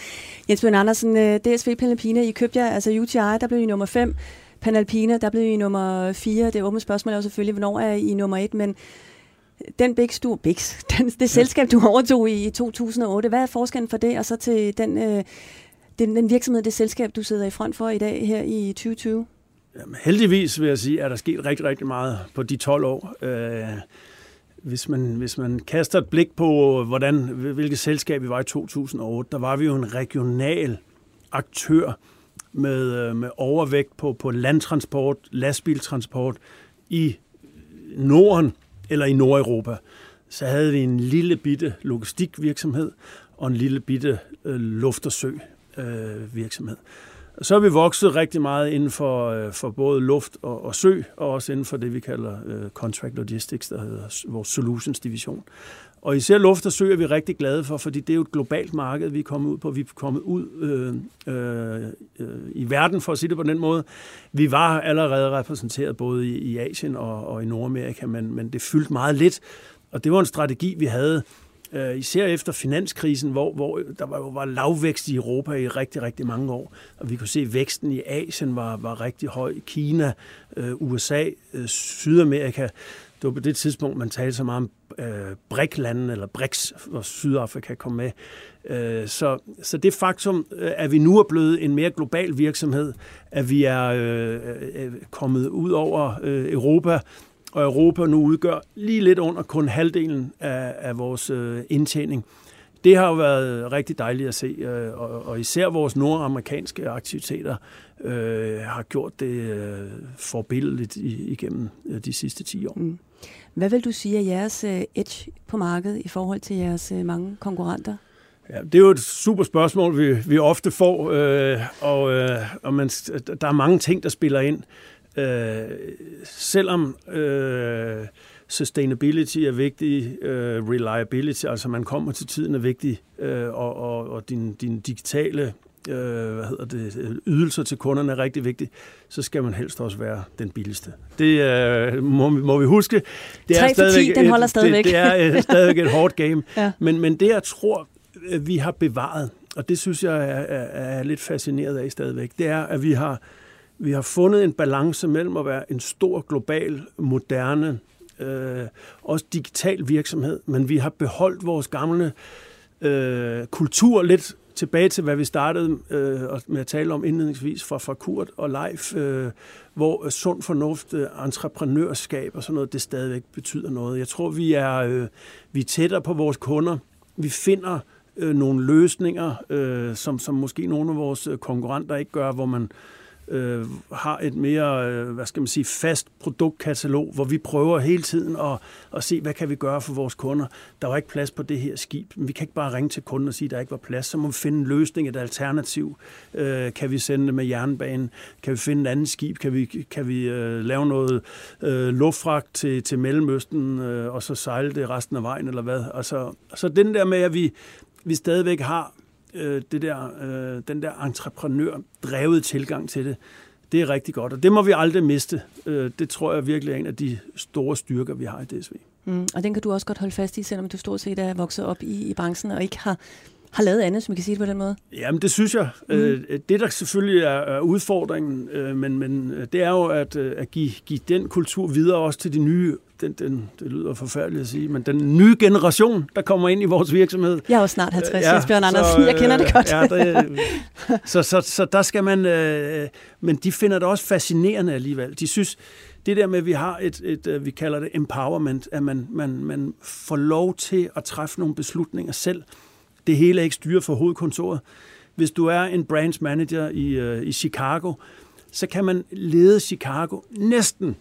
Jens Bjørn Andersen, øh, DSV Panalpina, I købte jer, altså UTI, der blev I nummer 5. Panalpina, der blev I nummer 4. Det åbne spørgsmål er jo selvfølgelig, hvornår er I nummer 1, men den Bix, du, Bix, (laughs) den, det ja. selskab, du overtog i, i 2008, hvad er forskellen for det, og så til den, øh, den, den virksomhed, det selskab, du sidder i front for i dag her i 2020? Jamen, heldigvis vil jeg sige, at der sket rigtig, rigtig meget på de 12 år. Øh, hvis man, hvis man kaster et blik på, hvordan, hvilket selskab vi var i 2008, der var vi jo en regional aktør, med, øh, med overvægt på, på landtransport, lastbiltransport i Norden eller i Nordeuropa. Så havde vi en lille bitte logistikvirksomhed og en lille bitte øh, luft- og søvirksomhed. Øh, så er vi vokset rigtig meget inden for, øh, for både luft og, og sø, og også inden for det, vi kalder øh, Contract Logistics, der hedder vores Solutions Division. Og især luft og sø er vi rigtig glade for, fordi det er jo et globalt marked, vi er kommet ud på. Vi er kommet ud øh, øh, øh, i verden, for at sige det på den måde. Vi var allerede repræsenteret både i, i Asien og, og i Nordamerika, men, men det fyldte meget lidt. Og det var en strategi, vi havde, øh, især efter finanskrisen, hvor, hvor der var, var lavvækst i Europa i rigtig, rigtig mange år. Og vi kunne se, at væksten i Asien var, var rigtig høj. Kina, øh, USA, øh, Sydamerika det var på det tidspunkt, man talte så meget om øh, BRIC-landene, eller BRICS, hvor Sydafrika kom med. Øh, så, så det faktum, øh, at vi nu er blevet en mere global virksomhed, at vi er øh, øh, kommet ud over øh, Europa, og Europa nu udgør lige lidt under kun halvdelen af, af vores øh, indtjening. Det har jo været rigtig dejligt at se, øh, og, og især vores nordamerikanske aktiviteter øh, har gjort det øh, forbilledeligt igennem øh, de sidste 10 år. Mm. Hvad vil du sige er jeres øh, edge på markedet i forhold til jeres øh, mange konkurrenter? Ja, det er jo et super spørgsmål, vi, vi ofte får, øh, og, øh, og man, der er mange ting, der spiller ind. Øh, selvom øh, sustainability er vigtig, uh, reliability, altså man kommer til tiden er vigtig, uh, og, og, og din, din digitale uh, hvad hedder det, ydelser til kunderne er rigtig vigtigt, så skal man helst også være den billigste. Det uh, må, må vi huske. Det er 3 stadigvæk 10, den holder stadigvæk. Det, det er uh, stadigvæk et hårdt game. (laughs) ja. men, men det, jeg tror, vi har bevaret, og det synes jeg er, er, er lidt fascineret af stadigvæk, det er, at vi har, vi har fundet en balance mellem at være en stor, global, moderne, øh, også digital virksomhed, men vi har beholdt vores gamle øh, kultur lidt tilbage til, hvad vi startede øh, med at tale om indledningsvis fra, fra Kurt og Leif, øh, hvor øh, sund fornuft, øh, entreprenørskab og sådan noget, det stadigvæk betyder noget. Jeg tror, vi er, øh, vi er tættere på vores kunder. Vi finder øh, nogle løsninger, øh, som, som måske nogle af vores øh, konkurrenter ikke gør, hvor man øh, Øh, har et mere, øh, hvad skal man sige, fast produktkatalog, hvor vi prøver hele tiden at, at se, hvad kan vi gøre for vores kunder. Der var ikke plads på det her skib. Men vi kan ikke bare ringe til kunden og sige, at der ikke var plads. Så må vi finde en løsning, et alternativ. Øh, kan vi sende det med jernbanen? Kan vi finde et andet skib? Kan vi, kan vi øh, lave noget øh, luftfragt til, til Mellemøsten, øh, og så sejle det resten af vejen, eller hvad? Altså, så den der med, at vi, vi stadigvæk har øh, det der, øh, den der entreprenør-drevet tilgang til det, det er rigtig godt, og det må vi aldrig miste. Øh, det tror jeg virkelig er en af de store styrker, vi har i DSV. Mm, og den kan du også godt holde fast i, selvom du stort set er vokset op i, i branchen og ikke har har lavet andet, som vi kan sige det på den måde? Jamen, det synes jeg. Mm. Det, der selvfølgelig er udfordringen, øh, men, men det er jo at, at give, give den kultur videre også til de nye den, den, det lyder forfærdeligt at sige, men den nye generation, der kommer ind i vores virksomhed. Jeg er jo snart 50, ja, Bjørn Andersen, jeg kender det godt. Ja, det, så, så, så der skal man, øh, men de finder det også fascinerende alligevel. De synes, det der med, at vi har et, et, øh, vi kalder det empowerment, at man, man, man får lov til at træffe nogle beslutninger selv. Det hele er ikke styret for hovedkontoret. Hvis du er en branch manager i, øh, i Chicago, så kan man lede Chicago næsten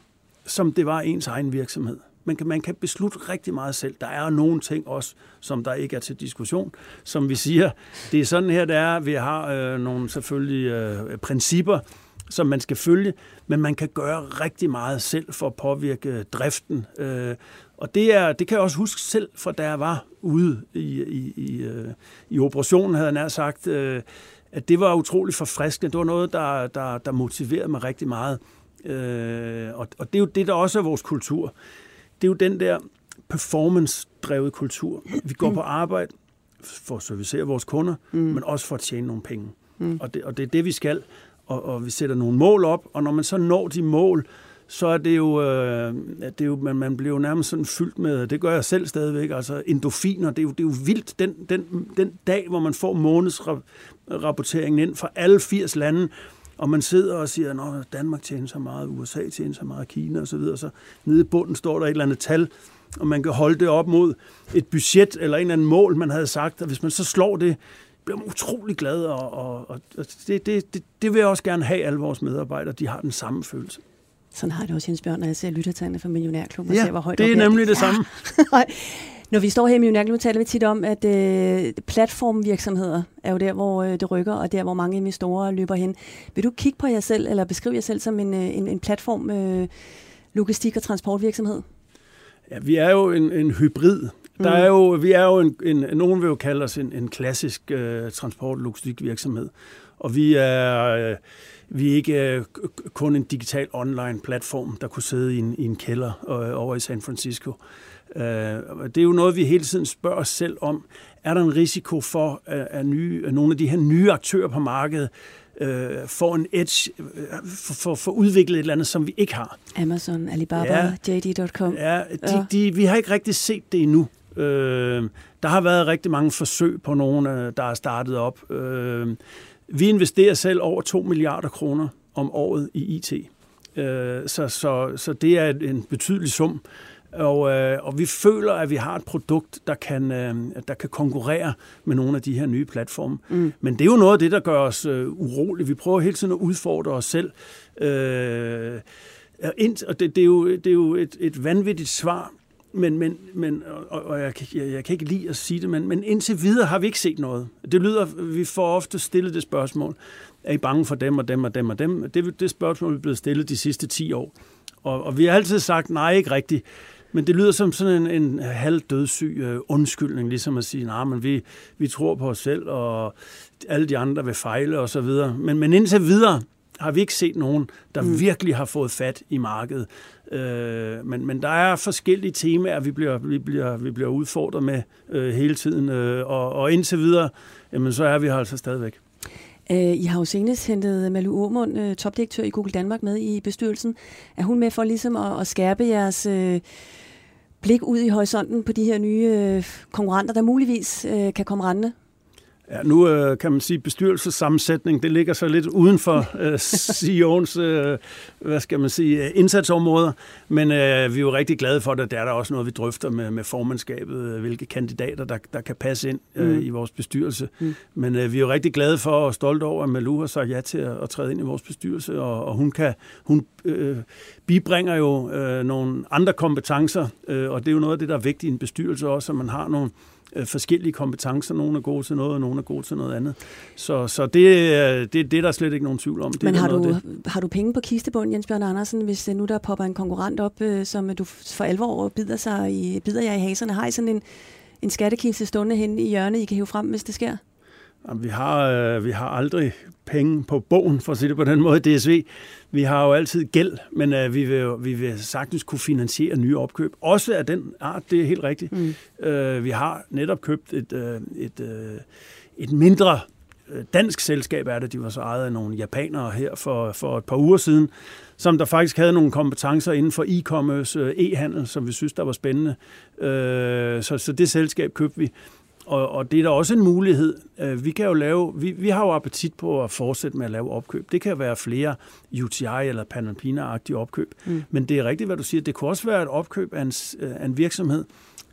som det var ens egen virksomhed. Man kan, man kan beslutte rigtig meget selv. Der er nogle ting også, som der ikke er til diskussion. Som vi siger, det er sådan her, det er. Vi har øh, nogle selvfølgelig øh, principper, som man skal følge, men man kan gøre rigtig meget selv for at påvirke øh, driften. Øh, og det, er, det kan jeg også huske selv, fra da jeg var ude i, i, i, øh, i operationen, havde jeg nær sagt, øh, at det var utroligt forfriskende. Det var noget, der, der, der motiverede mig rigtig meget. Øh, og, og det er jo det, der også er vores kultur. Det er jo den der performance-drevet kultur. Vi går på arbejde for at servicere vores kunder, mm. men også for at tjene nogle penge. Mm. Og, det, og det er det, vi skal. Og, og vi sætter nogle mål op, og når man så når de mål, så er det jo, øh, det er jo man, man bliver jo nærmest sådan fyldt med, det gør jeg selv stadigvæk, altså endofiner, det er jo, det er jo vildt, den, den, den dag, hvor man får månedsrapporteringen ind fra alle 80 lande, og man sidder og siger, at Danmark tjener så meget, USA tjener så meget, Kina osv., så, videre. så nede i bunden står der et eller andet tal, og man kan holde det op mod et budget eller en eller anden mål, man havde sagt, og hvis man så slår det, bliver man utrolig glad, og, og, og det, det, det, det vil jeg også gerne have, alle vores medarbejdere, de har den samme følelse. Sådan har det også Jens Bjørn, når jeg ser lyttertallene fra Millionærklubben, og ja, ser, hvor højt det er nemlig det samme. (laughs) Når vi står her i Millionærklubben, taler vi tit om, at øh, platformvirksomheder er jo der, hvor øh, det rykker, og der, hvor mange investorer løber hen. Vil du kigge på jer selv, eller beskrive jer selv som en, øh, en, en platform, øh, logistik- og transportvirksomhed? Ja, vi er jo en, en hybrid. Der mm. er jo, vi er jo en, en, nogen vil jo kalde os en, en klassisk øh, transport- og logistikvirksomhed. Og vi er, øh, vi er ikke øh, kun en digital online platform, der kunne sidde i en, i en kælder øh, over i San Francisco. Øh, det er jo noget, vi hele tiden spørger os selv om. Er der en risiko for, at, nye, at nogle af de her nye aktører på markedet øh, får en edge, øh, for, for, for udviklet et eller andet, som vi ikke har? Amazon, Alibaba, ja, JD.com. Ja, de. De, vi har ikke rigtig set det endnu. Øh, der har været rigtig mange forsøg på nogen, der er startet op. Øh, vi investerer selv over 2 milliarder kroner om året i IT. Øh, så, så, så det er en betydelig sum. Og, øh, og vi føler, at vi har et produkt, der kan, øh, der kan konkurrere med nogle af de her nye platforme. Mm. Men det er jo noget af det, der gør os øh, urolige. Vi prøver hele tiden at udfordre os selv. Øh, og det, det er jo, det er jo et, et vanvittigt svar, men, men, men og, og jeg, jeg, jeg kan ikke lide at sige det, men, men indtil videre har vi ikke set noget. Det lyder, vi får ofte stillet det spørgsmål, er I bange for dem og dem og dem og dem? Det, det spørgsmål er blevet stillet de sidste 10 år. Og, og vi har altid sagt, nej, ikke rigtigt. Men det lyder som sådan en, en halvdødssyg øh, undskyldning, ligesom at sige, nej, men vi, vi tror på os selv, og alle de andre vil fejle og så videre. Men, men indtil videre har vi ikke set nogen, der mm. virkelig har fået fat i markedet. Øh, men, men der er forskellige temaer, vi bliver, vi bliver, vi bliver udfordret med øh, hele tiden, øh, og, og indtil videre, jamen, så er vi her altså stadigvæk. Øh, I har jo senest hentet Malu Aumund, øh, topdirektør i Google Danmark, med i bestyrelsen. Er hun med for ligesom at, at skærpe jeres øh, blik ud i horisonten på de her nye øh, konkurrenter, der muligvis øh, kan komme rendende? Ja, nu øh, kan man sige, bestyrelsessammensætning, det ligger så lidt uden for (laughs) øh, CEO'ens, øh, hvad skal man sige, øh, indsatsområder, men øh, vi er jo rigtig glade for det. Det er der også noget, vi drøfter med, med formandskabet, øh, hvilke kandidater, der, der kan passe ind øh, mm. i vores bestyrelse. Mm. Men øh, vi er jo rigtig glade for og stolte over, at Malou har sagt ja til at, at træde ind i vores bestyrelse, og, og hun kan, hun øh, bibringer jo øh, nogle andre kompetencer, øh, og det er jo noget af det, der er vigtigt i en bestyrelse også, at man har nogle øh, forskellige kompetencer. Nogle er gode til noget, og nogle er gode til noget andet. Så, så det, det, det er der slet ikke nogen tvivl om. Det Men har du, det. har du penge på kistebund, Jens Bjørn Andersen, hvis nu der popper en konkurrent op, øh, som du for alvor bider, sig i, bider jer i haserne? Har I sådan en, en skattekiste stående hen i hjørnet, I kan hive frem, hvis det sker? Vi har, øh, vi har aldrig penge på bogen, for at sige det på den måde, DSV. Vi har jo altid gæld, men øh, vi, vil, vi vil sagtens kunne finansiere nye opkøb. Også af den art, det er helt rigtigt. Mm. Øh, vi har netop købt et, øh, et, øh, et mindre øh, dansk selskab er det. De var så ejet af nogle japanere her for, for et par uger siden, som der faktisk havde nogle kompetencer inden for e-commerce, øh, e-handel, som vi synes, der var spændende. Øh, så, så det selskab købte vi. Og, og det er da også en mulighed. Øh, vi kan jo lave, vi, vi har jo appetit på at fortsætte med at lave opkøb. Det kan være flere UTI eller Panalpina-agtige opkøb. Mm. Men det er rigtigt, hvad du siger. Det kunne også være et opkøb af en, af en virksomhed,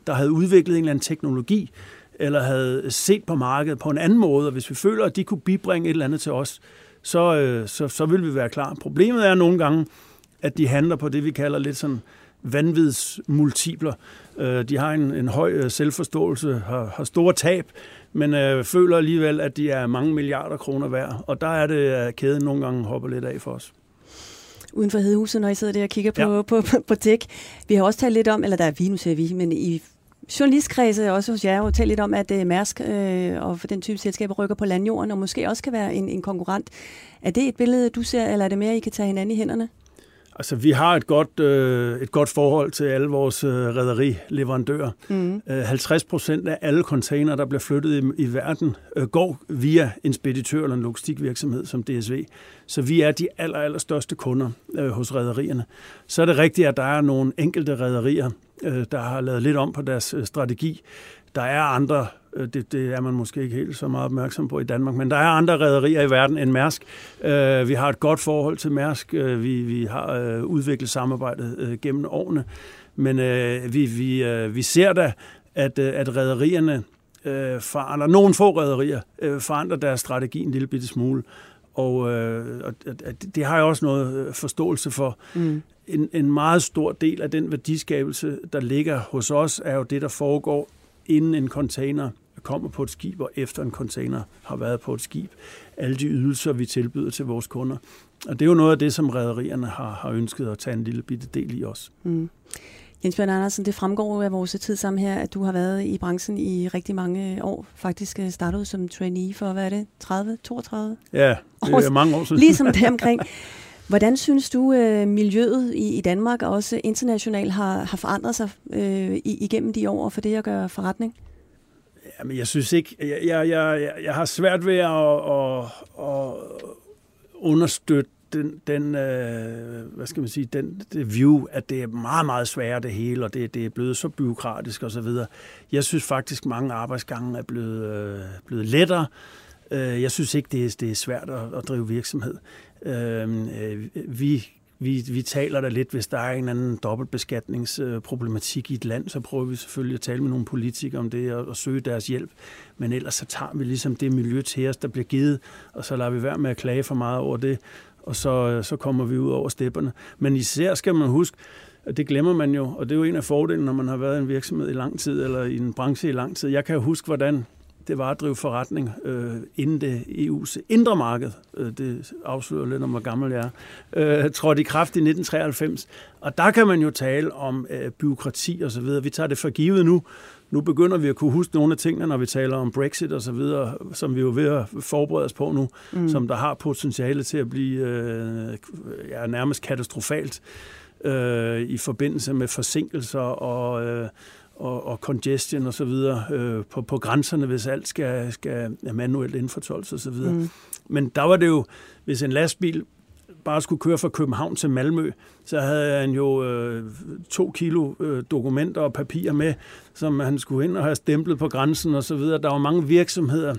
der havde udviklet en eller anden teknologi, eller havde set på markedet på en anden måde, og hvis vi føler, at de kunne bibringe et eller andet til os, så, øh, så, så vil vi være klar. Problemet er nogle gange, at de handler på det, vi kalder lidt sådan vanvidsmultipler. Øh, de har en, en høj øh, selvforståelse, har, har store tab, men øh, føler alligevel, at de er mange milliarder kroner værd. Og der er det, at kæden nogle gange hopper lidt af for os uden for Hedehuset, når I sidder der og kigger på, ja. på, på, på tech. Vi har også talt lidt om, eller der er vi, nu siger vi, men i journalistkredse også hos jer jo talt lidt om, at uh, Mærsk øh, og for den type selskaber rykker på landjorden, og måske også kan være en, en konkurrent. Er det et billede, du ser, eller er det mere, I kan tage hinanden i hænderne? Altså, vi har et godt, øh, et godt forhold til alle vores øh, rædderileverandører. Mm. Øh, 50 procent af alle container, der bliver flyttet i, i verden, øh, går via en speditør eller en logistikvirksomhed som DSV. Så vi er de aller, aller største kunder øh, hos rædderierne. Så er det rigtigt, at der er nogle enkelte rædderier, øh, der har lavet lidt om på deres øh, strategi. Der er andre Øh, det, det er man måske ikke helt så meget opmærksom på i Danmark, men der er andre rædderier i verden end Mærsk. Øh, vi har et godt forhold til Mærsk. Øh, vi, vi har udviklet samarbejdet gennem årene. Men vi, vi, vi ser da, at, at rædderierne forandrer, nogle få rædderier forandrer deres strategi en lille bitte smule. Og, øh, og det har jeg også noget forståelse for. Mm. En, en meget stor del af den værdiskabelse, der ligger hos os, er jo det, der foregår inden en container kommer på et skib, og efter en container har været på et skib. Alle de ydelser, vi tilbyder til vores kunder. Og det er jo noget af det, som rædderierne har, har ønsket at tage en lille bitte del i os. Mm. Jens Bjørn Andersen, det fremgår af vores tid sammen her, at du har været i branchen i rigtig mange år. Faktisk øh, startede som trainee for, hvad er det, 30, 32? Ja, det er mange år siden. Ligesom (laughs) det omkring. Hvordan synes du, øh, miljøet i, i Danmark og også internationalt har, har forandret sig øh, igennem de år for det at gøre forretning? Jamen, jeg synes ikke, jeg, jeg, jeg, jeg har svært ved at, at, at understøtte den, den øh, hvad skal man sige, den det view, at det er meget, meget sværere det hele, og det, det er blevet så byråkratisk og så videre. Jeg synes faktisk, mange arbejdsgange er blevet, øh, blevet lettere. Øh, jeg synes ikke, det er, det er svært at, at drive virksomhed. Øhm, øh, vi, vi, vi taler da lidt, hvis der er en anden dobbeltbeskatningsproblematik i et land, så prøver vi selvfølgelig at tale med nogle politikere om det og, og søge deres hjælp. Men ellers så tager vi ligesom det miljø til os, der bliver givet, og så lader vi være med at klage for meget over det, og så, så kommer vi ud over stepperne. Men især skal man huske, og det glemmer man jo, og det er jo en af fordelene, når man har været i en virksomhed i lang tid, eller i en branche i lang tid. Jeg kan huske, hvordan det var at drive forretning øh, inden det EU's indre marked, øh, det afslører lidt om, hvor gammel jeg er, øh, trådte i kraft i 1993. Og der kan man jo tale om øh, byråkrati og så videre. Vi tager det for givet nu. Nu begynder vi at kunne huske nogle af tingene, når vi taler om Brexit og så videre, som vi jo er ved at forberede os på nu, mm. som der har potentiale til at blive øh, ja, nærmest katastrofalt øh, i forbindelse med forsinkelser og, øh, og, og congestion og så videre øh, på, på grænserne, hvis alt skal, skal manuelt indfortolkes og så videre. Mm. Men der var det jo, hvis en lastbil bare skulle køre fra København til Malmø, så havde han jo øh, to kilo øh, dokumenter og papirer med, som han skulle ind og have stemplet på grænsen og så videre. Der var mange virksomheder,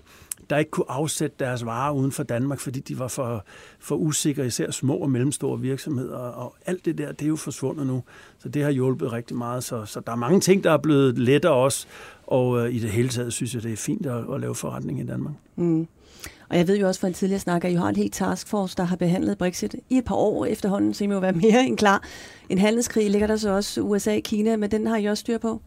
der ikke kunne afsætte deres varer uden for Danmark, fordi de var for, for usikre, især små og mellemstore virksomheder. Og alt det der, det er jo forsvundet nu. Så det har hjulpet rigtig meget. Så, så der er mange ting, der er blevet lettere også. Og øh, i det hele taget synes jeg, det er fint at, at lave forretning i Danmark. Mm. Og jeg ved jo også fra en tidligere snak, at I har en helt taskforce, der har behandlet Brexit i et par år efterhånden, så I må jo være (laughs) mere end klar. En handelskrig ligger der så også USA og Kina, men den har I også styr på?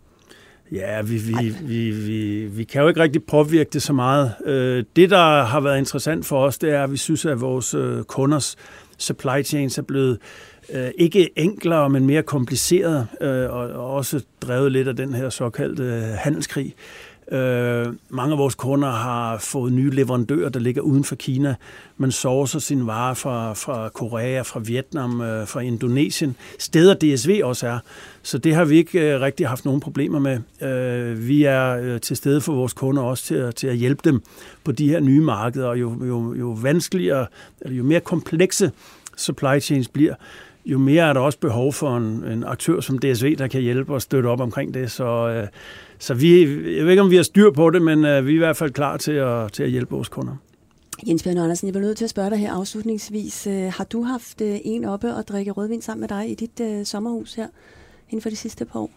Ja, vi, vi, vi, vi, vi kan jo ikke rigtig påvirke det så meget. Øh, det, der har været interessant for os, det er, at vi synes, at vores øh, kunders supply chains er blevet øh, ikke enklere, men mere kompliceret, og også drevet lidt af den her såkaldte handelskrig. Øh, mange af vores kunder har fået nye leverandører, der ligger uden for Kina. Man sourcer sine varer fra, fra Korea, fra Vietnam, øh, fra Indonesien. Steder DSV også er. Så det har vi ikke øh, rigtig haft nogen problemer med. Øh, vi er øh, til stede for vores kunder også til at, til at hjælpe dem på de her nye markeder. Og jo, jo, jo vanskeligere, eller jo mere komplekse supply chains bliver, jo mere er der også behov for en, en aktør som DSV, der kan hjælpe og støtte op omkring det. Så, øh, så vi, jeg ved ikke, om vi har styr på det, men øh, vi er i hvert fald klar til at, til at hjælpe vores kunder. Jens Bjørn Andersen, jeg bliver nødt til at spørge dig her afslutningsvis. Øh, har du haft øh, en oppe og drikke rødvin sammen med dig i dit øh, sommerhus her inden for de sidste par år?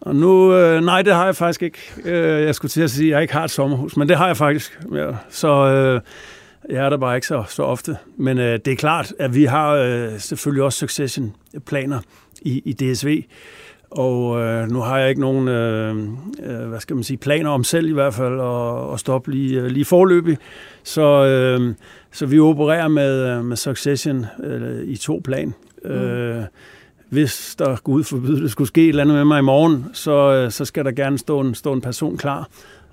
Og nu, øh, nej, det har jeg faktisk ikke. Øh, jeg skulle til at sige, at jeg ikke har et sommerhus, men det har jeg faktisk. Ja. Så øh, jeg er der bare ikke så, så ofte. Men øh, det er klart, at vi har øh, selvfølgelig også succession-planer i, i DSV. Og øh, nu har jeg ikke nogen, øh, øh, hvad skal man sige, planer om selv i hvert fald at, at stoppe lige, øh, lige forløbig. Så, øh, så vi opererer med, øh, med Succession øh, i to plan. Mm. Øh, hvis der Gud forbyde det skulle ske et eller andet med mig i morgen, så, så skal der gerne stå en, stå en person klar.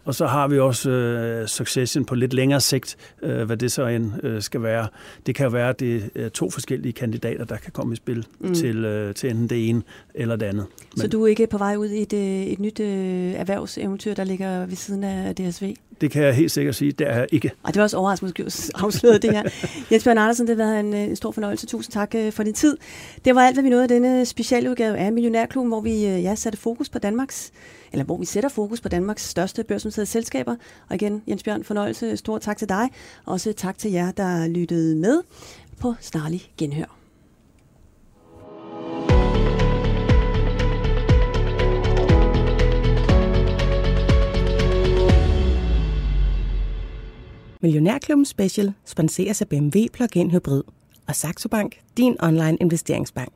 Og så har vi også øh, Succession på lidt længere sigt, øh, hvad det så end øh, skal være. Det kan være, at det er to forskellige kandidater, der kan komme i spil mm. til, øh, til enten det ene eller det andet. Men, så du er ikke på vej ud i et, øh, et nyt øh, erhvervseventyr, der ligger ved siden af DSV? Det kan jeg helt sikkert sige, det er jeg ikke. Og det var også overraskende måske afsløret det her. (laughs) Jens Bjørn Andersen, det har været en, øh, en stor fornøjelse. Tusind tak øh, for din tid. Det var alt, hvad vi nåede af denne specialudgave af Millionærklubben, hvor vi øh, ja, satte fokus på Danmarks eller hvor vi sætter fokus på Danmarks største børsnoterede selskaber. Og igen, Jens Bjørn, fornøjelse. Stor tak til dig. Også tak til jer, der lyttede med på snarlig genhør. Millionærklubben Special sponseres af BMW Plug-in Hybrid og Saxo Bank, din online investeringsbank.